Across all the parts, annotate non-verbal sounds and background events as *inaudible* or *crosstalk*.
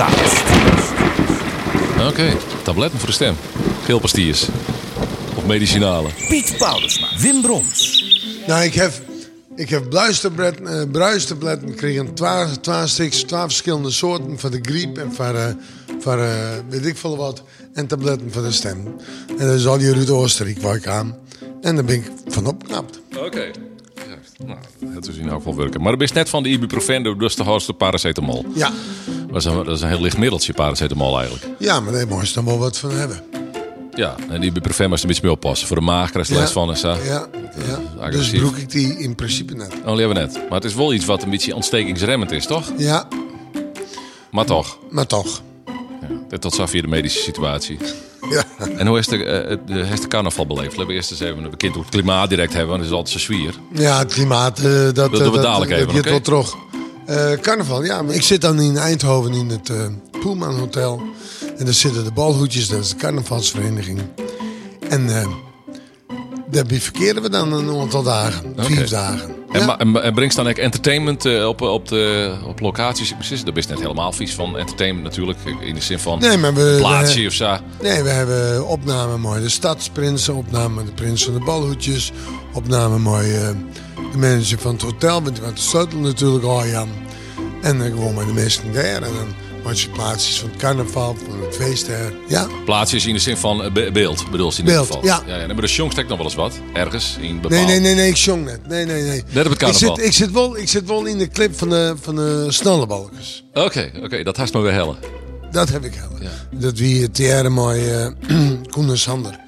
podcast. Oké, tabletten voor de stem. Geelpastiers. Of medicinale. Piet Paulusma, Wim Brons. Nou, ik heb, ik heb bruistabletten, eh, bruistabletten gekregen. Twaalf, twaalf twaalf verschillende soorten. Voor de griep en voor, eh, voor eh, weet ik veel wat. En tabletten voor de stem. En dat is al hier uit Oostenrijk waar ik aan. En daar ben ik van opgeknapt. Oké. Nou, dat is in ieder geval werken. Maar dat is net van de ibuprofen, dus de hoogste paracetamol. Ja, Dat is, een, dat is een heel licht middeltje, paracetamol eigenlijk. ja maar daar moet je dan wel wat van hebben. Ja, en die ibuprofen moest er een beetje mee oppassen. Voor de maag krijg je last van en zo. Ja, ja. Dus broek ik die in principe net. Oh, leven net. Maar het is wel iets wat een beetje ontstekingsremmend is, toch? Ja, Maar toch. maar toch. Ja, tot zover de medische situatie. Ja. En hoe is de, eh, de, de carnaval beleefd? Laten we eerst eens even bekend hoe het klimaat direct hebben, want het is altijd zo zwier. Ja, het klimaat, eh, dat, doen we dat, dat, dadelijk even, dat terug. Eh, carnaval, ja. Maar ik zit dan in Eindhoven in het eh Poelman Hotel. En daar zitten de balhoedjes, dat is de carnavalsvereniging. En eh, daar bivakeren we dan een aantal dagen. Oké. Vier dagen. En, Ja. en, en brengt dan ook entertainment eh, op, op, de, op locaties? Precies, dat is net helemaal vies van entertainment natuurlijk. In de zin van Nee, maar we- een plaatsje we- of zo. Nee, we hebben opname mooi de Stadsprinsen, opname de Prins van de Balhoedjes, opname mooi eh, de manager van het hotel, want die had de sleutel natuurlijk al aan. En dan gewoon met de mensen daar. En dan plaatsjes van het carnaval, van het feest. Ja, Plaatsjes in de zin van eh, be- beeld, bedoel je in ieder Beeld, geval. ja. ja, ja. Maar de Jong steekt nog wel eens wat. Ergens in bepaald. nee, nee, nee, nee, ik zong net. Nee, nee, nee. Net op het ik carnaval. zit, ik, zit wel, ik zit wel in de clip van de, van de snellebalkers. Oké, oké, dat haast maar weer hellen. Dat heb ik. Ja. Dat wie het jare mooi uh, *clears throat* Koen en Sander.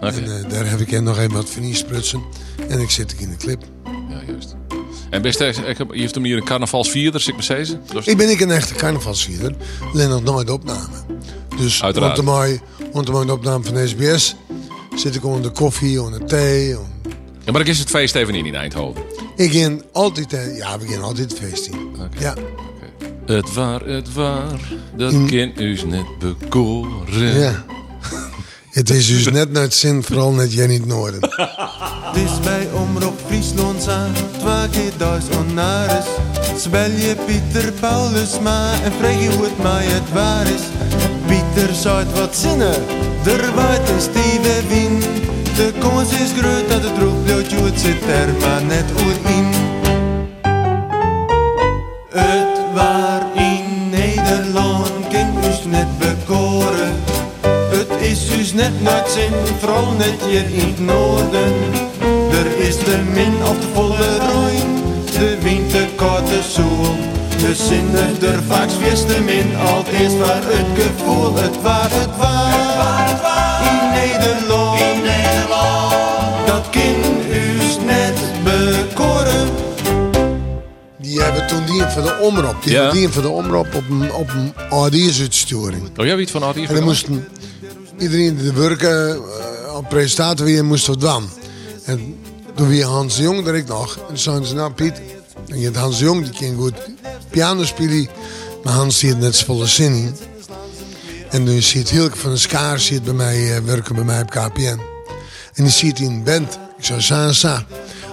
Oké. En eh, daar heb ik nog even wat van sprutsen. En ik zit ook in de clip. Ja, juist. En best, ik heb, je heeft hem hier een carnavalsvierder, zeg maar zeggen. Dus- Ik ben ik een echte carnavalsvierder. Alleen nog nooit opname. Dus Uiteraard. rond de rond de opname van de SBS zit ik onder de koffie, onder de thee. Ja, maar dan is het feest even in in Eindhoven. Ik ging altijd, ja, we gaan altijd feest in. Ja, Het waar, het waar, dat kind u net bekoren. ja. Het is dus net naar het zin, vooral net jij niet noorden. *laughs* Het is bij Omroep Friesland aan, twee keer onnaris. Spel je Pieter Paulusma en vraag je hoe het mij het waar is. Pieter zei wat zinnen, er waait een stevige wind. De kans is groot dat het roept, het zit er maar net in. Net nooit zin, vooral net hier in het noorden. Er is de min of de volle rooi, de wind de korte zoel. De zinnen er vaak de min, al is waar het gevoel, het waar, het waar, in Nederland. In Nederland. Dat kind us net bekoren. Die hebben toen die voor de omroep. Die Ja. hebben die voor de omroep op een, op een. Oh, jij weet van hier En dan moesten iedereen die werken uh, op presentator weer moest wat doen. En toen weer Hans de Jong direct nog. En toen zeiden ze, nou Piet, en je hebt Hans de Jong, die kan goed piano spelen. Maar Hans ziet net zoveel zin in. En nu ziet Hilke van de Skaar zit bij mij, eh, werken bij mij op KPN. En die ziet in een band. Ik zei, sa, sa.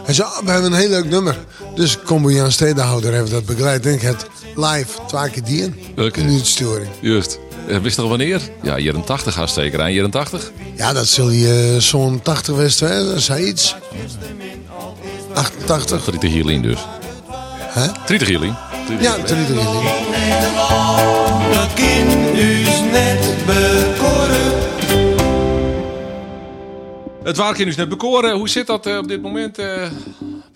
Hij zei, oh, we hebben een heel leuk nummer. Dus kom bij Jan Stedenhouder hebben dat begeleid. En ik het live, twee keer die in. In de uitsturing. Juist. Eh, Wist je nog wanneer? Ja, hier een 80 gaat zeker aan. Hier een 80? Ja, dat zul je eh, zo'n 80 west hè? Dat is iets. 88. 30 hierlin dus. Hè? 30 hierlin. Ja, 33. Dat kind us net bekoren. Het waar kind is net bekoren. Hoe zit dat eh, op dit moment?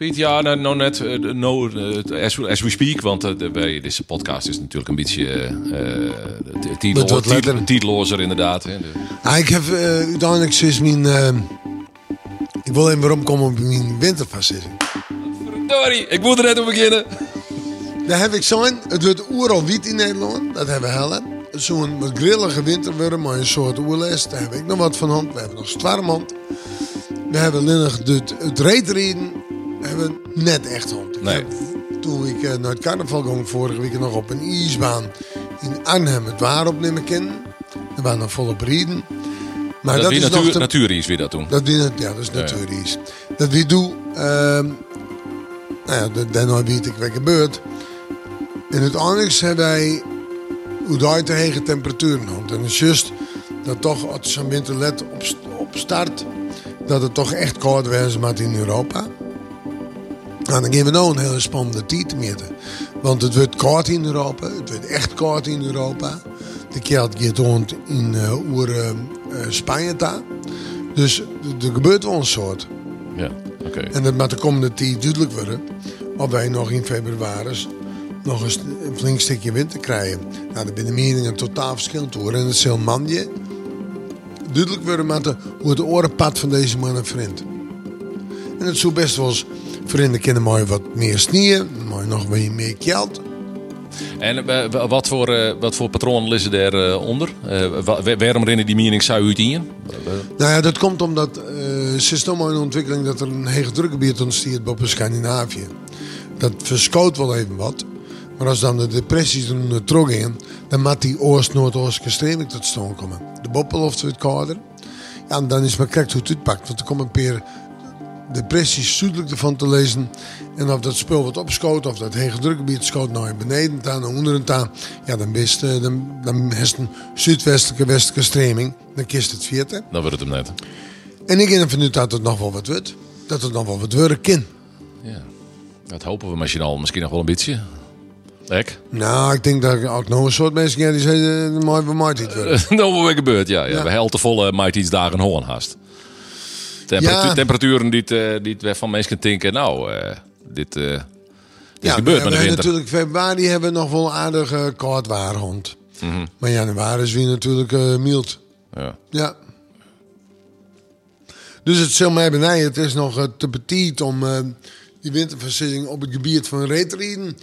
Piet, ja, nou, nou net, eh, no, eh, as, we- as we speak, want eh, bij deze podcast is natuurlijk een beetje Moet titel, wat titel, letter. titelozer inderdaad. Hè. Ah, ik heb uiteindelijk sinds mijn... ik wil even waarom komen op mijn winterfastzitting. Verdorie, ik moet er net op beginnen. Daar heb ik zo'n... Het wordt oeral wit in Nederland. Dat hebben we hellen. Zo'n grillige winterworm, maar een soort oerles. Daar heb ik nog wat van hand. We hebben nog zwarmhand. We hebben nog het, het reetreden. Hebben net echt hand. Ik Nee. toen ik eh, naar het carnaval ging vorige week nog op een ijsbaan in Arnhem het waar opnemen kennen. Er waren nog volop rieden. Maar dat dat, is natuur, nog de, weer dat toen. dat wie, ja, dat is natuurlijk. Dat wie doe, ehm nou ja, dat- daarna weet ik wat gebeurt. En uiteindelijk zijn wij hoe daar te hege temperaturen komt. En het is juist dat toch, als zo'n winter let op, op start, dat het toch echt koud was maar in Europa. Nou, dan gaan we nou een hele spannende tijd te meten. Want het wordt koud in Europa, het wordt echt koud in Europa. De kelt gaat rond in eh oer eh, eh, Spanje daar. Dus er- er gebeurt wel een soort. Ja, oké. En dat moet de komende tijd duidelijk worden. Of wij nog in februari nog eens een flink stukje winter krijgen. Nou, de binnen meningen totaal verschillend worden. En het zal manje duidelijk worden met de, hoe het orenpad van deze mannen vriend. En het zou best wel eens vrienden kunnen mooi wat meer sneeuw, mooi nog wat meer geld. En eh, wa- wat voor, eh, wat voor patronen liggen daaronder? onder? waarom rennen die mening zou uit in? Nou ja, dat komt omdat eh ze is in ontwikkeling dat er een hege drukgebied ontstaat boven Scandinavië. Dat verskoot wel even wat. Maar als dan de depressies er nu teruggingen, dan moet die oost-noordoostelijke stroming tot stand komen. De boppeloft wordt kouder. Ja, en dan is maar correct hoe het uitpakt. Want er komen een paar depressies zuidelijk ervan te lezen. En of dat spul wordt opschoot, of dat hege drukgebied schoot naar beneden aan, naar onderen aan. Ja, dan best, eh, dan, dan is het een zuidwestelijke westelijke stroming. Dan kist het vierde. Dan wordt het hem net. En ik ervan uit dat het nog wel wat wordt. Dat het nog wel wat worden kan. Ja. Dat hopen we misschien al, misschien nog wel een beetje. Ek? Nou, ik denk dat ik ook nog een soort mensen heb die zeggen, uh, mooi voor mij dit worden. *laughs* nou, wat weer gebeurt, ja. ja. Ja. We helden volle might iets dagen hoorn haast. Temperatu- Ja. Temperaturen die, het, eh, die het van mensen denken, nou, eh, dit, eh, dit Ja, gebeurt met de winter. natuurlijk februari hebben we nog wel aardig uh, koud waar rond. Maar januari is weer natuurlijk eh mild. Ja. Ja. Dus het zal mij benijden. Het is nog te petit om die winterversissing op het gebied van reetrieden.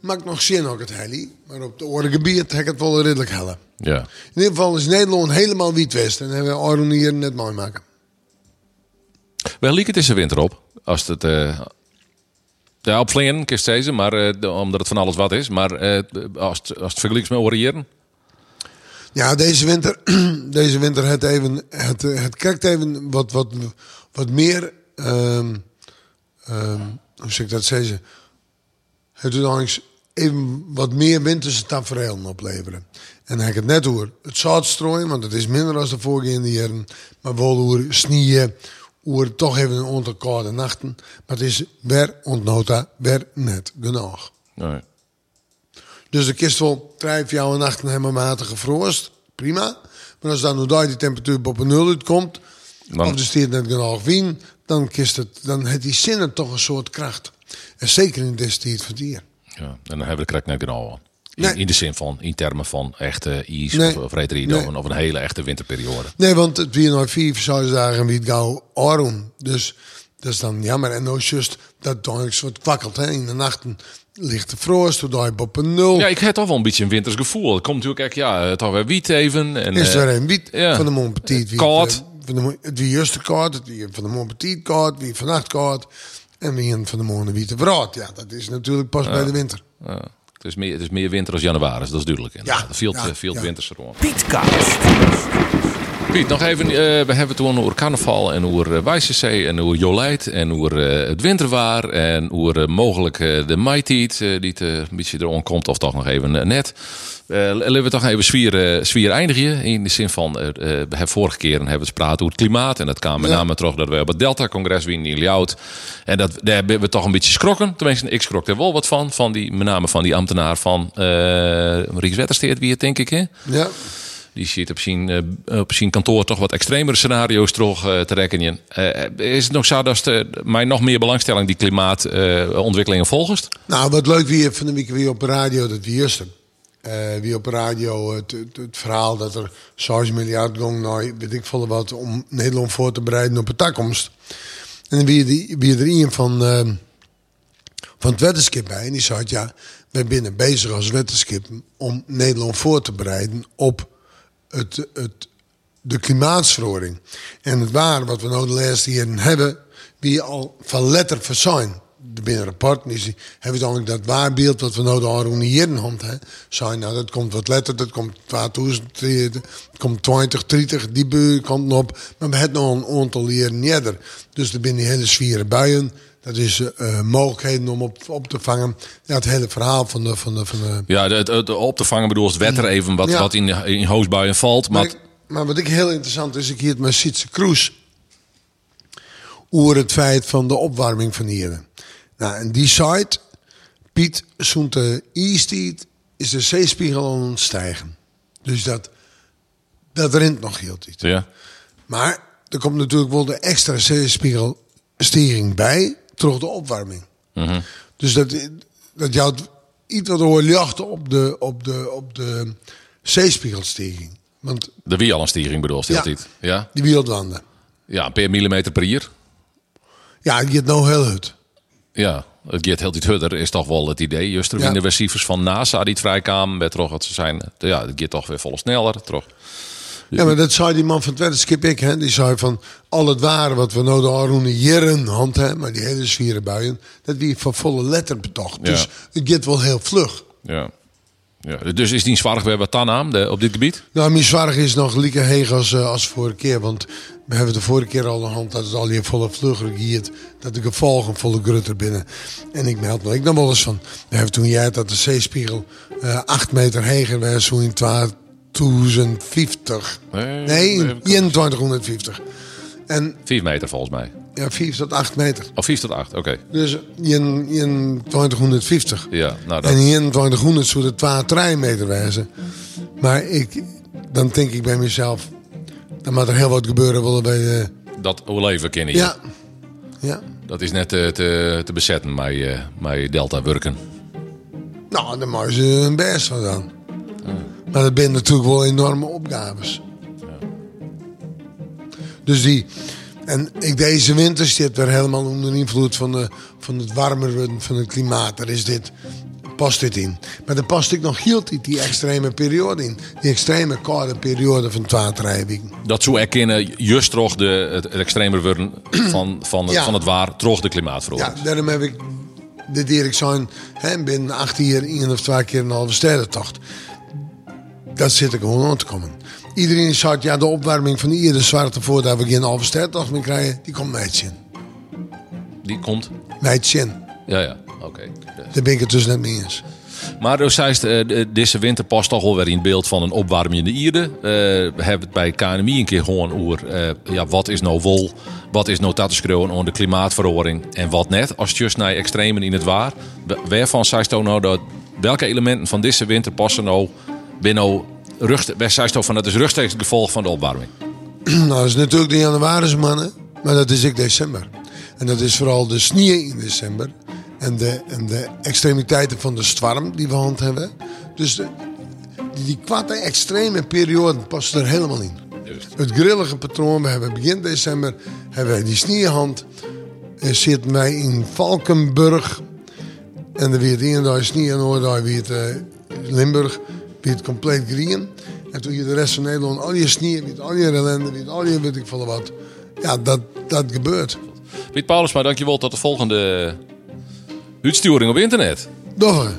Maakt nog zin ook het heli. Maar op het oorde gebied heb ik het wel redelijk helle. ja. In ieder geval is Nederland helemaal wietwest. En hebben we Aron hier net mooi maken. Wel liek het is de winter op. Als het... eh ja, op vlingen, kist deze, maar de- omdat het van alles wat is. Maar eh, als, het, als het vergelijkt met oriëren. Ja, deze winter, *clears throat* deze winter het even, het, het kijkt even wat, wat, wat meer, ehm, ehm, hoe zeg ik dat zeggen? Het doet eigenlijk even wat meer winterse tafereelen opleveren. En dan heb ik het net over het zoutstrooien, want het is minder dan de vorige jaren. Maar wel over snieën, over toch even een koude nachten. Maar het is weer ontnota, weer net genoeg. Nee. Dus de kist wel drie, vier nachten helemaal matige froost. Prima. Maar als dan hoe daar die temperatuur boven nul uitkomt, Dan- of de stiert net genoeg wien, dan kist het, dan heeft die zinnen toch een soort kracht. En zeker in deze tijd van het jaar. Ja, en dan hebben we de krek net genau In, Nee. in de zin van, in termen van echte ijs Nee. of, of Nee. of een hele echte winterperiode. Nee, want het weer nog vier dagen wie het gauw Arum. Dus dat is dan jammer. En nou is juist dat dan een soort kwakkelt. Hè. In de nachten ligt de frost, toen daar je boven nul. Ja, ik heb toch wel een beetje een winters gevoel. Het komt natuurlijk echt, ja, het toch weer wiet even. En, Is eh, er een wiet ja. van de Mont Petit. wie- Koud. eh, Van de, het wie juist koud, het wie van de Mont Petit koud, wie vannacht koud. En wie een van de Mont Witte Brood. Ja, dat is natuurlijk pas bij de winter. ja, het, is meer, het is meer winter als januari, dat is duidelijk. Ja, veel, ja, ja. winters rond. Piet, nog even, eh, we hebben toen over carnaval en over uh, Wijzezee en over Jolijt en over eh, het winterwaar en over eh, mogelijk eh, de eh, die het, eh, een beetje erom komt of toch nog even eh, net. Eh laten we toch even sfeer, eh, sfeer eindigen in de zin van, eh, eh, we hebben vorige keer hebben we gepraat over het klimaat en dat kwam met Ja. name terug dat we op het Delta-congres winnen in Ljout. En dat, daar hebben we toch een beetje schrokken. Tenminste, ik schrok er wel wat van, van die, met name van die ambtenaar van uh, Ries Wettersteert, wie het denk ik, hè? Ja. Die ziet op zijn, eh, op kantoor toch wat extremere scenario's terug eh, te rekken. Eh, is het nog zo dat mij nog meer belangstelling die klimaatontwikkelingen volgt? Nou, wat leuk wie van de week weer op radio, dat wie eerste. Eh wie op radio het, het, verhaal dat er 6 miljard ging naar, weet ik veel wat, om Nederland voor te bereiden op de toekomst. En wie, die, wie er een van, van het wetenschap bij. En die zei, ja, wij zijn bezig als wetenschap om Nederland voor te bereiden op het, het, de klimaatsverhoring. En het waar wat we nou de laatste jaren hebben, wie al van letter. De binnenrapport, die hebben we dan dat waarbeeld wat we nou de hand hè. Zijn, nou dat komt wat letter, dat komt 2000, dat komt 20, 30, die beu komt op. Maar we hebben nog een aantal jaren eerder. Dus er binnen die hele sferen buien. Dat is eh, mogelijkheden om op, op te vangen. Ja, het hele verhaal van de... Van de, van de Ja, het, het op te vangen bedoel het wetter even wat, Ja. wat in, in hoosbuien valt. maar, Maar, ik- maar wat ik heel interessant is, ik hier het met Sietse Kroes. Over het feit van de opwarming van hier. Nou, en die site, Piet, zo'n de Eastied, is de zeespiegel aan het stijgen. Dus dat, dat rent nog heel iets. ja. Maar er komt natuurlijk wel de extra zeespiegelstijging bij, door de opwarming. Dus dat, dat jouw iets wat hoor jachten op de, op de, op de zeespiegelstijging. Want De wie al een stiering bedoel je Ja. dit? Ja. die wereldwanden. Ja, per millimeter per jaar. Ja, je het nou heel goed. Ja, het gaat heel dit hudder is toch wel het idee. Juist er Ja. in de receivers van NASA die het vrijkamen, werd toch dat ze zijn. Ja, het gaat toch weer volle sneller. Toch. Ja, maar dat zei die man van Twente, Skip ik, hè, die zei van al het ware wat we de Arroene jaren hand hebben, maar die hele zwieren buien, dat die van volle letter betocht. Ja. Dus het gaat wel heel vlug. Ja. ja. Dus is die zwaar weer wat dan aan de, op dit gebied? Nou, mijn zorg is nog lieke heeg als, eh, als vorige keer. Want we hebben de vorige keer al de hand dat het al hier volle vlugger giert. Dat de gevolgen volle grutter binnen. En ik meld me ik dan wel eens van. We hebben toen jij dat de zeespiegel eh 8 meter heger was. Zo in 2050. Nee, Nee, nee, in 2150. En 4 meter volgens mij. ja, 4 tot 8 meter. Of 4 tot 8, oké. Dus in, in 2050. Ja, nou dat. En in 2100 zou het 2, 3 meter wezen. Maar ik, dan denk ik bij mezelf, dan moet er heel wat gebeuren willen bij de... Dat overleven kennen je. Ja. Ja. Dat is net te, te, te bezetten met, eh, met Delta werken. Nou, daar maken ze hun best van dan. Maar dat zijn natuurlijk wel enorme opgaves. Dus die... En ik, deze winter zit weer helemaal onder invloed van, de, van het warmer worden van het klimaat. Daar is dit, past dit in. Maar daar past ik nog heel niet die extreme periode in. Die extreme koude periode van 2, 3 weken. Dat zou erkennen, juist toch de, het, het extremer worden van, van, het, Ja. van het waar, toch de Ja, klimaatverandering. daarom heb ik dit Erik zijn hè, binnen acht jaar één of twee keer een halve sterrentocht. Dat zit er gewoon aan te komen. Iedereen zegt, ja, de opwarming van iedere zwarte voordat we geen halve sterrentocht meer krijgen, die komt in. Die komt. In. Ja, ja, oké. Daar ben ik het dus net mee eens. Maar dus zei het, eh, deze winter past toch wel weer in het beeld van een opwarmende ierde. Eh, we hebben het bij KNMI een keer gewoon over eh, ja, wat is nou wol, wat is nou schreeuwen over de klimaatverandering en wat net. Als just naar extremen in het waar. Wa- Waarvan zei je nou dat, welke elementen van deze winter passen nou waar zei je van dat is rechtstreeks het gevolg van de opwarming? *clears throat* nou, dat is natuurlijk de januaris mannen, maar dat is ik december. En dat is vooral de sneeuw in december. En de, en de extremiteiten van de storm die we hand hebben. Dus de, die, die kwarte extreme periode past er helemaal in. Het grillige patroon, we hebben begin december hebben we die sneeuwhand. Zitten wij in Valkenburg. En er weer één dag sneeuw en weer het eh, Limburg. Weer het compleet green. En toen je de rest van Nederland al je sneeuw, weer al je ellende, weer al je weet ik veel wat. Ja, dat, dat gebeurt. Piet Paulusma, dankjewel tot de volgende uitsturing op internet. Doch.